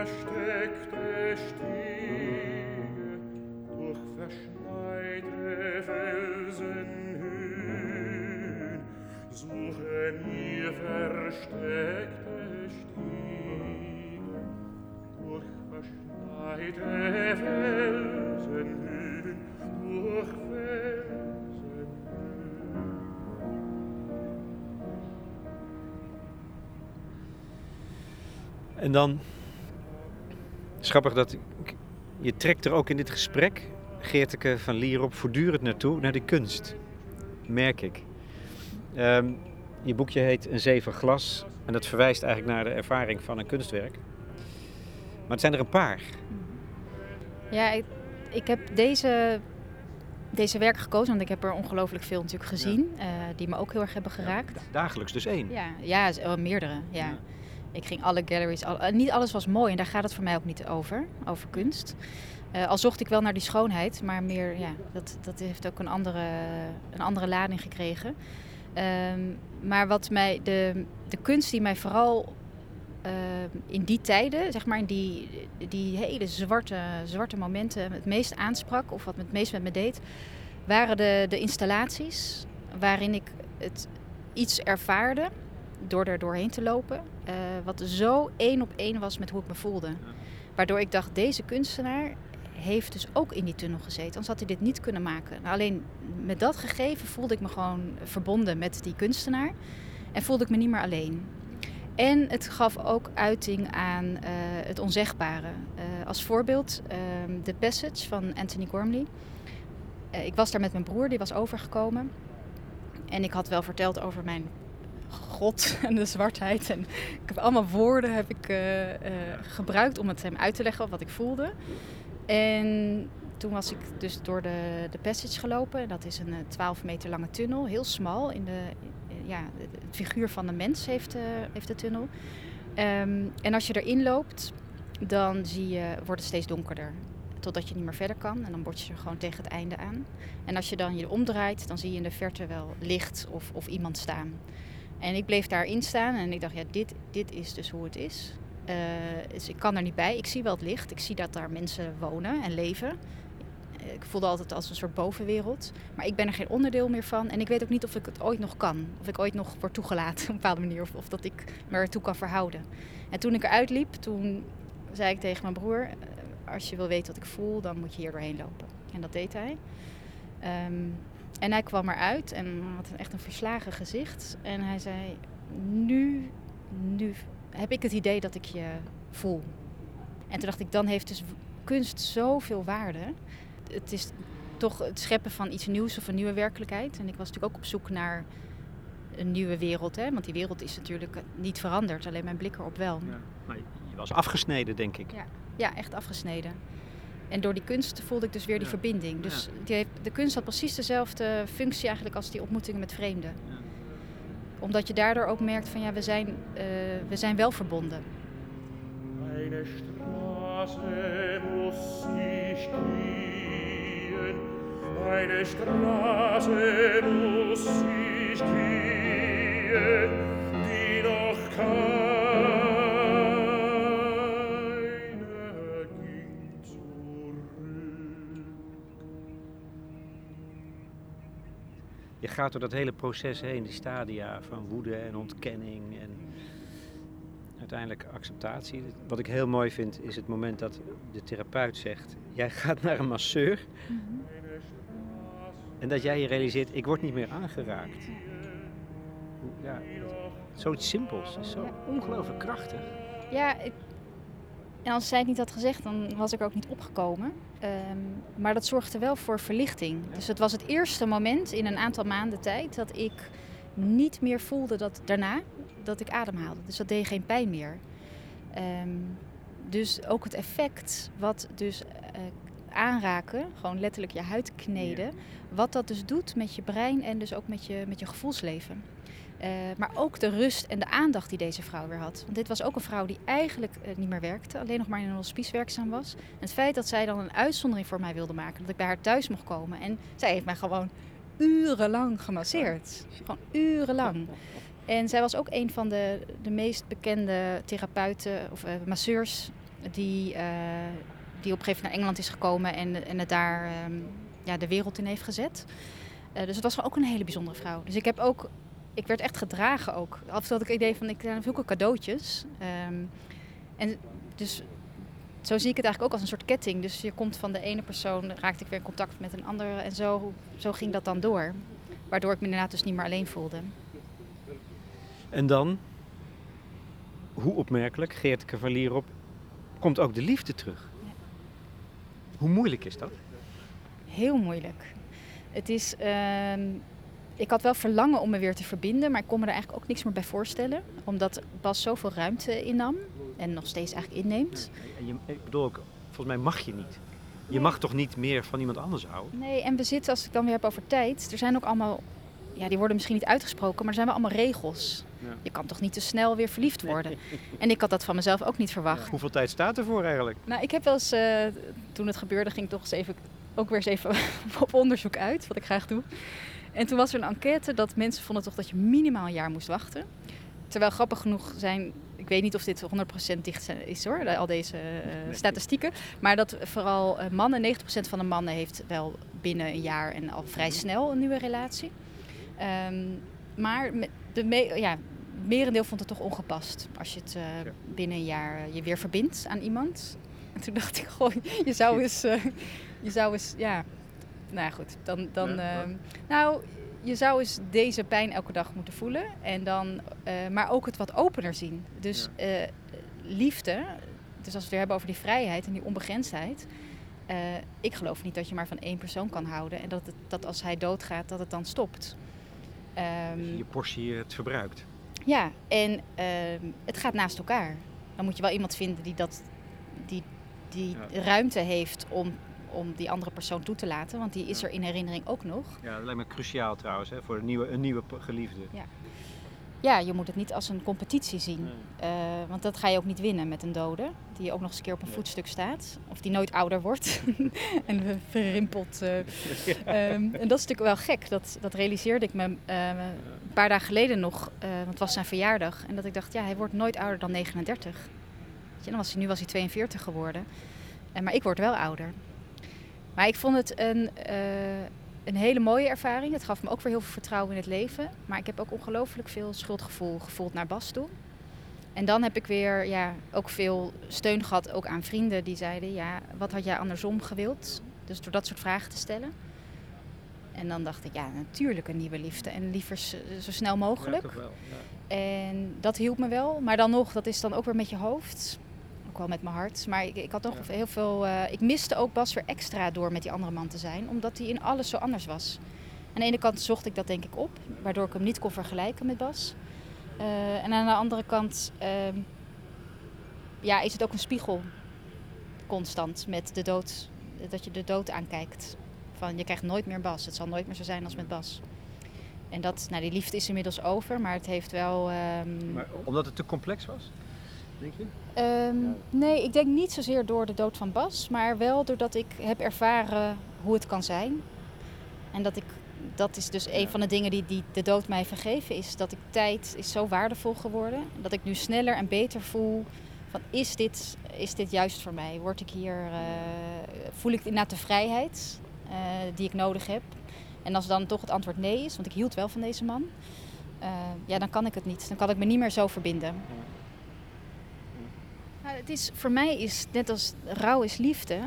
Versteckte Stiege durch verschneite Felsenhöhen suchen ihr versteckte Stiege durch verschneite Felsenhöhen durch En dan Schappig dat je trekt er ook in dit gesprek, Geerteke van Lierop, voortdurend naartoe, naar de kunst. Merk ik. Um, je boekje heet Een Zee van Glas en dat verwijst eigenlijk naar de ervaring van een kunstwerk. Maar het zijn er een paar. Ja, ik, ik heb deze, deze werk gekozen, want ik heb er ongelooflijk veel natuurlijk gezien, ja. uh, die me ook heel erg hebben geraakt. Ja, dagelijks dus één? Ja, ja meerdere. ja. ja. Ik ging alle galleries, al, uh, niet alles was mooi en daar gaat het voor mij ook niet over, over kunst. Uh, al zocht ik wel naar die schoonheid, maar meer, ja, dat, dat heeft ook een andere, een andere lading gekregen. Um, maar wat mij, de, de kunst die mij vooral uh, in die tijden, zeg maar in die, die hele zwarte, zwarte momenten het meest aansprak, of wat het meest met me deed, waren de, de installaties waarin ik het iets ervaarde door er doorheen te lopen. Uh, wat zo één op één was met hoe ik me voelde. Waardoor ik dacht, deze kunstenaar heeft dus ook in die tunnel gezeten. Anders had hij dit niet kunnen maken. Nou, alleen met dat gegeven voelde ik me gewoon verbonden met die kunstenaar. En voelde ik me niet meer alleen. En het gaf ook uiting aan uh, het onzegbare. Uh, als voorbeeld The Passage van Anthony Gormley. ik was daar met mijn broer, die was overgekomen. En ik had wel verteld over mijn God en de zwartheid. En ik heb allemaal woorden heb ik, uh, uh, gebruikt om het hem uit te leggen wat ik voelde. En toen was ik dus door de, de passage gelopen. Dat is een 12 meter lange tunnel, heel smal. In de, ja, het figuur van de mens heeft, heeft de tunnel. Um, en als je erin loopt, dan zie je, wordt het steeds donkerder. Totdat je niet meer verder kan. En dan word je er gewoon tegen het einde aan. En als je dan je omdraait, dan zie je in de verte wel licht of, of iemand staan. En ik bleef daarin staan en ik dacht, ja, dit, dit is dus hoe het is. Uh, dus ik kan er niet bij. Ik zie wel het licht. Ik zie dat daar mensen wonen en leven. Ik voelde altijd als een soort bovenwereld. Maar ik ben er geen onderdeel meer van. En ik weet ook niet of ik het ooit nog kan. Of ik ooit nog word toegelaten op een bepaalde manier. Of, of dat ik me ertoe kan verhouden. En toen ik eruit liep, toen zei ik tegen mijn broer... Als je wil weten wat ik voel, dan moet je hier doorheen lopen. En dat deed hij. Um, En hij kwam eruit en had echt een verslagen gezicht. En hij zei, nu, nu heb ik het idee dat ik je voel. En toen dacht ik, dan heeft dus kunst zoveel waarde. Het is toch het scheppen van iets nieuws of een nieuwe werkelijkheid. En ik was natuurlijk ook op zoek naar een nieuwe wereld. Hè? Want die wereld is natuurlijk niet veranderd, alleen mijn blik erop wel. Maar je was afgesneden, denk ik. Ja, echt afgesneden. En door die kunst voelde ik dus weer die Ja. verbinding. Dus die heeft, de kunst had precies dezelfde functie eigenlijk als die ontmoetingen met vreemden. Ja. Omdat je daardoor ook merkt van ja, we zijn, eh, we zijn wel verbonden. Eine Straße muss ich gehen, eine Straße muss ich gehen, gaat door dat hele proces heen, die stadia van woede en ontkenning en uiteindelijk acceptatie. Wat ik heel mooi vind is het moment dat de therapeut zegt: Jij gaat naar een masseur en dat jij je realiseert: Ik word niet meer aangeraakt. Ja, zoiets simpels is zo ongelooflijk krachtig. Ja, ik- en als zij het niet had gezegd, dan was ik er ook niet opgekomen. Ehm, maar dat zorgde wel voor verlichting. Dus het was het eerste moment in een aantal maanden tijd dat ik niet meer voelde dat daarna dat ik ademhaalde. Dus dat deed geen pijn meer. Ehm, dus ook het effect wat dus eh, aanraken, gewoon letterlijk je huid kneden, wat dat dus doet met je brein en dus ook met je, met je gevoelsleven. Eh, maar ook de rust en de aandacht die deze vrouw weer had. Want dit was ook een vrouw die eigenlijk eh, niet meer werkte, alleen nog maar in een hospice werkzaam was. En het feit dat zij dan een uitzondering voor mij wilde maken, dat ik bij haar thuis mocht komen. En zij heeft mij gewoon urenlang gemasseerd. Gewoon urenlang. En zij was ook een van de, de meest bekende therapeuten of eh, masseurs die, die op een gegeven moment naar Engeland is gekomen en, en het daar ehm, ja, de wereld in heeft gezet. Dus het was ook een hele bijzondere vrouw. Dus ik heb ook, ik werd echt gedragen ook. Af en toe had ik het idee van, ik krijg zulke cadeautjes. Ehm, en dus zo zie ik het eigenlijk ook als een soort ketting. Dus je komt van de ene persoon, raakte ik weer in contact met een andere. En zo, zo ging dat dan door. Waardoor ik me inderdaad dus niet meer alleen voelde. En dan, hoe opmerkelijk, Geert Cavalier komt ook de liefde terug. Hoe moeilijk is dat? Heel moeilijk. Het is. ehm, ik had wel verlangen om me weer te verbinden, maar ik kon me er eigenlijk ook niks meer bij voorstellen. Omdat Bas zoveel ruimte innam en nog steeds eigenlijk inneemt. En je, ik bedoel ook, volgens mij mag je niet. Je mag toch niet meer van iemand anders houden? Nee, en we zitten, als ik dan weer heb over tijd, er zijn ook allemaal. Ja, die worden misschien niet uitgesproken, maar er zijn wel allemaal regels. Ja. Je kan toch niet te snel weer verliefd worden. En ik had dat van mezelf ook niet verwacht. Hoeveel tijd staat ervoor eigenlijk? Nou, ik heb wel eens, eh, toen het gebeurde, ging ik toch eens even, ook weer eens even op onderzoek uit, wat ik graag doe. En toen was er een enquête dat mensen vonden toch dat je minimaal een jaar moest wachten. Terwijl grappig genoeg zijn, ik weet niet of dit 100% dicht is hoor, al deze eh, statistieken. Maar dat vooral eh, mannen, 90% van de mannen heeft wel binnen een jaar en al vrij snel een nieuwe relatie. Ehm, maar de me- ja, het merendeel vond het toch ongepast als je het eh, binnen een jaar je weer verbindt aan iemand. En toen dacht ik gewoon, je zou eens, je zou eens, ja, nou ja, goed, dan, dan, Ja, ehm, nou, je zou eens deze pijn elke dag moeten voelen en dan, eh, maar ook het wat opener zien. Dus eh, liefde, dus als we het weer hebben over die vrijheid en die onbegrensdheid. eh, ik geloof niet dat je maar van één persoon kan houden en dat, het, dat als hij doodgaat, dat het dan stopt. Ehm, Je portie het verbruikt. ja, en ehm, het gaat naast elkaar. Dan moet je wel iemand vinden die, dat, die, die ruimte heeft om, om die andere persoon toe te laten. Want die is er in herinnering ook nog. Ja, dat lijkt me cruciaal trouwens, hè, voor een nieuwe, een nieuwe geliefde. Ja, je moet het niet als een competitie zien. Eh, want dat ga je ook niet winnen met een dode. Die ook nog eens een keer op een Nee. voetstuk staat. Of die nooit ouder wordt. en verrimpeld. eh. Ehm, en dat is natuurlijk wel gek. Dat, dat realiseerde ik me eh, een paar dagen geleden nog. eh, want het was zijn verjaardag. En dat ik dacht, ja, hij wordt nooit ouder dan 39. Weet je, dan was hij, nu was hij 42 geworden. En, maar ik word wel ouder. Maar ik vond het een, eh, een hele mooie ervaring. Het gaf me ook weer heel veel vertrouwen in het leven. Maar ik heb ook ongelooflijk veel schuldgevoel gevoeld naar Bas toe. En dan heb ik weer ja, ook veel steun gehad, ook aan vrienden die zeiden... ja, wat had jij andersom gewild? Dus door dat soort vragen te stellen. En dan dacht ik, ja, natuurlijk een nieuwe liefde. En liever zo, snel mogelijk. toch wel. Ja. En dat hielp me wel. Maar dan nog, dat is dan ook weer met je hoofd. Ook wel met mijn hart. Maar ik, ik had Ja. heel veel. eh, ik miste ook Bas weer extra door met die andere man te zijn. Omdat hij in alles zo anders was. Aan de ene kant zocht ik dat denk ik op. Waardoor ik hem niet kon vergelijken met Bas. Eh, en aan de andere kant ehm, ja, is het ook een spiegel. Constant met de dood. Dat je de dood aankijkt. Van je krijgt nooit meer Bas. Het zal nooit meer zo zijn als met Bas. En dat, nou, die liefde is inmiddels over, maar het heeft wel. ehm, Maar omdat het te complex was, denk je? Ehm, nee, ik denk niet zozeer door de dood van Bas, maar wel doordat ik heb ervaren hoe het kan zijn. En dat ik, dat is dus een van de dingen die, die de dood mij vergeven is. Dat ik tijd is zo waardevol geworden. Dat ik nu sneller en beter voel van is dit, is dit juist voor mij? Word ik hier, eh, voel ik inderdaad de vrijheid eh, die ik nodig heb? En als dan toch het antwoord nee is, want ik hield wel van deze man. eh, ja, dan kan ik het niet. Dan kan ik me niet meer zo verbinden. Nou, het is, voor mij is net als rouw is liefde.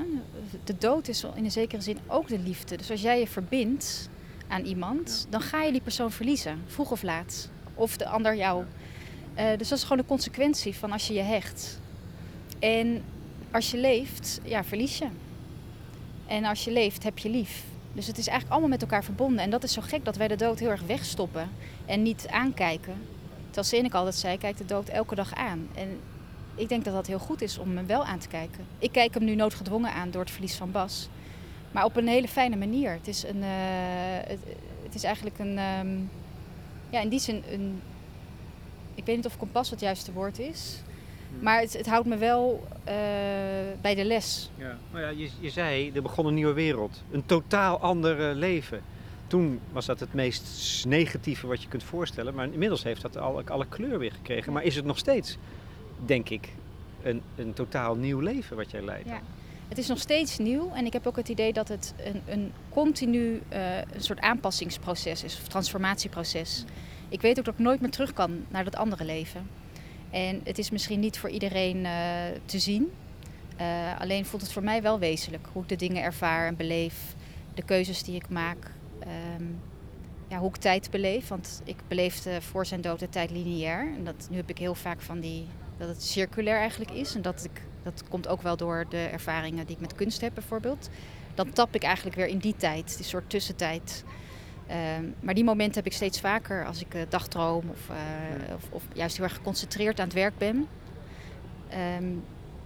De dood is in een zekere zin ook de liefde. Dus als jij je verbindt aan iemand, dan ga je die persoon verliezen, vroeg of laat. Of de ander jou. Eh, dus dat is gewoon de consequentie van als je je hecht. En als je leeft, ja, verlies je. En als je leeft, heb je lief. Dus het is eigenlijk allemaal met elkaar verbonden. En dat is zo gek dat wij de dood heel erg wegstoppen en niet aankijken. Terwijl Seneca altijd zei, kijk de dood elke dag aan. En ik denk dat dat heel goed is om hem wel aan te kijken. Ik kijk hem nu noodgedwongen aan door het verlies van Bas. Maar op een hele fijne manier. Het is, een, eh, het, het is eigenlijk een... ehm, ja, in die zin een... Ik weet niet of kompas het juiste woord is. Maar het, het houdt me wel eh, bij de les. Ja. Nou ja, je, je zei, er begon een nieuwe wereld. Een totaal ander eh, leven. Toen was dat het meest negatieve wat je kunt voorstellen. Maar inmiddels heeft dat alle, alle kleur weer gekregen. Maar is het nog steeds, denk ik, een, een totaal nieuw leven wat jij leidt? Ja. Het is nog steeds nieuw en ik heb ook het idee dat het een, een continu eh, een soort aanpassingsproces is, of transformatieproces. Ik weet ook dat ik nooit meer terug kan naar dat andere leven. En het is misschien niet voor iedereen eh, te zien. Eh, alleen voelt het voor mij wel wezenlijk hoe ik de dingen ervaar en beleef, de keuzes die ik maak. ehm, ja, hoe ik tijd beleef, want ik beleefde voor zijn dood de tijd lineair. En dat, nu heb ik heel vaak van die, dat het circulair eigenlijk is. En dat, ik, dat komt ook wel door de ervaringen die ik met kunst heb bijvoorbeeld. Dan tap ik eigenlijk weer in die tijd, die soort tussentijd. Ehm, maar die momenten heb ik steeds vaker als ik eh, dagdroom of, eh, of, of juist heel erg geconcentreerd aan het werk ben. Ehm,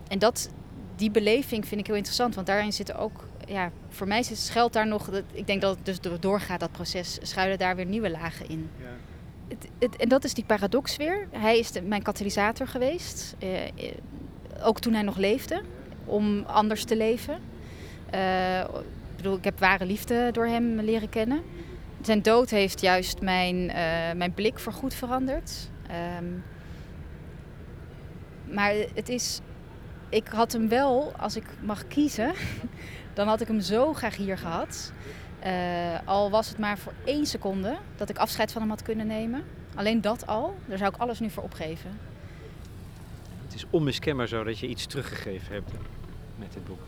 en dat, die beleving vind ik heel interessant, want daarin zitten ook, ja, voor mij zit, schuilt daar nog, ik denk dat het dus door- doorgaat, dat proces, schuilen daar weer nieuwe lagen in. Ja. Het, en dat is die paradox weer. Hij is mijn katalysator geweest, eh, eh, ook toen hij nog leefde, om anders te leven. Eh, ik bedoel, ik heb ware liefde door hem leren kennen. Zijn dood heeft juist mijn, eh, mijn blik voor goed veranderd. Ehm, maar het is, ik had hem wel, als ik mag kiezen, dan had ik hem zo graag hier gehad. Eh, al was het maar voor één seconde dat ik afscheid van hem had kunnen nemen. Alleen dat al, daar zou ik alles nu voor opgeven. Het is onmiskenbaar zo dat je iets teruggegeven hebt met dit boek.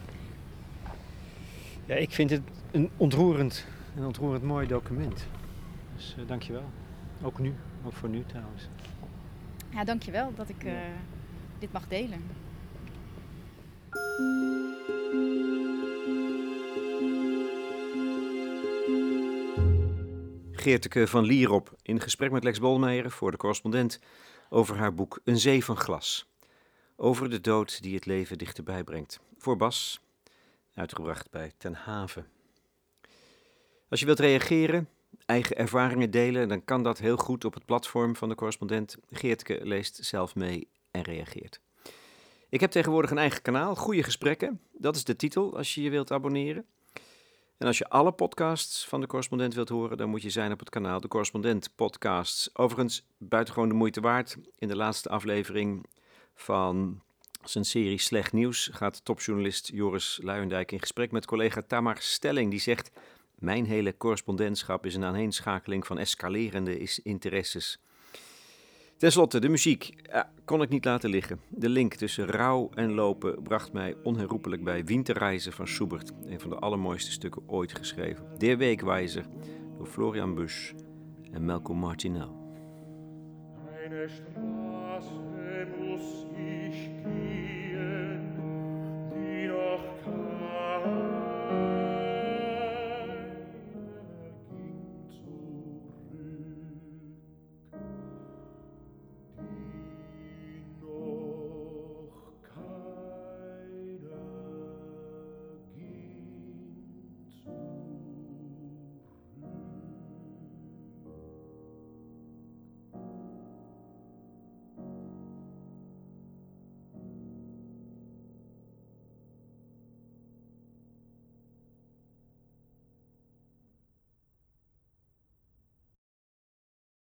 Ja, ik vind het een ontroerend, een ontroerend mooi document. Dus uh, dankjewel. Ook nu, ook voor nu trouwens. Ja, dankjewel dat ik uh, dit mag delen. Geerteke van Lierop in gesprek met Lex Bolmeijer voor de correspondent over haar boek Een zee van glas. Over de dood die het leven dichterbij brengt. Voor Bas, uitgebracht bij Ten Haven. Als je wilt reageren, eigen ervaringen delen, dan kan dat heel goed op het platform van de correspondent. Geertke leest zelf mee en reageert. Ik heb tegenwoordig een eigen kanaal, Goede Gesprekken. Dat is de titel als je je wilt abonneren. En als je alle podcasts van de correspondent wilt horen, dan moet je zijn op het kanaal De Correspondent Podcasts. Overigens, buitengewoon de moeite waard. In de laatste aflevering van zijn serie Slecht Nieuws gaat topjournalist Joris Luijendijk in gesprek met collega Tamar Stelling. Die zegt, mijn hele correspondentschap is een aaneenschakeling van escalerende interesses. Ten slotte, de muziek. Kon ik niet laten liggen. De link tussen rouw en lopen bracht mij onherroepelijk bij Winterreizen van Schubert. Een van de allermooiste stukken ooit geschreven. Der Weekwijzer door Florian Busch en Malcolm Martineau.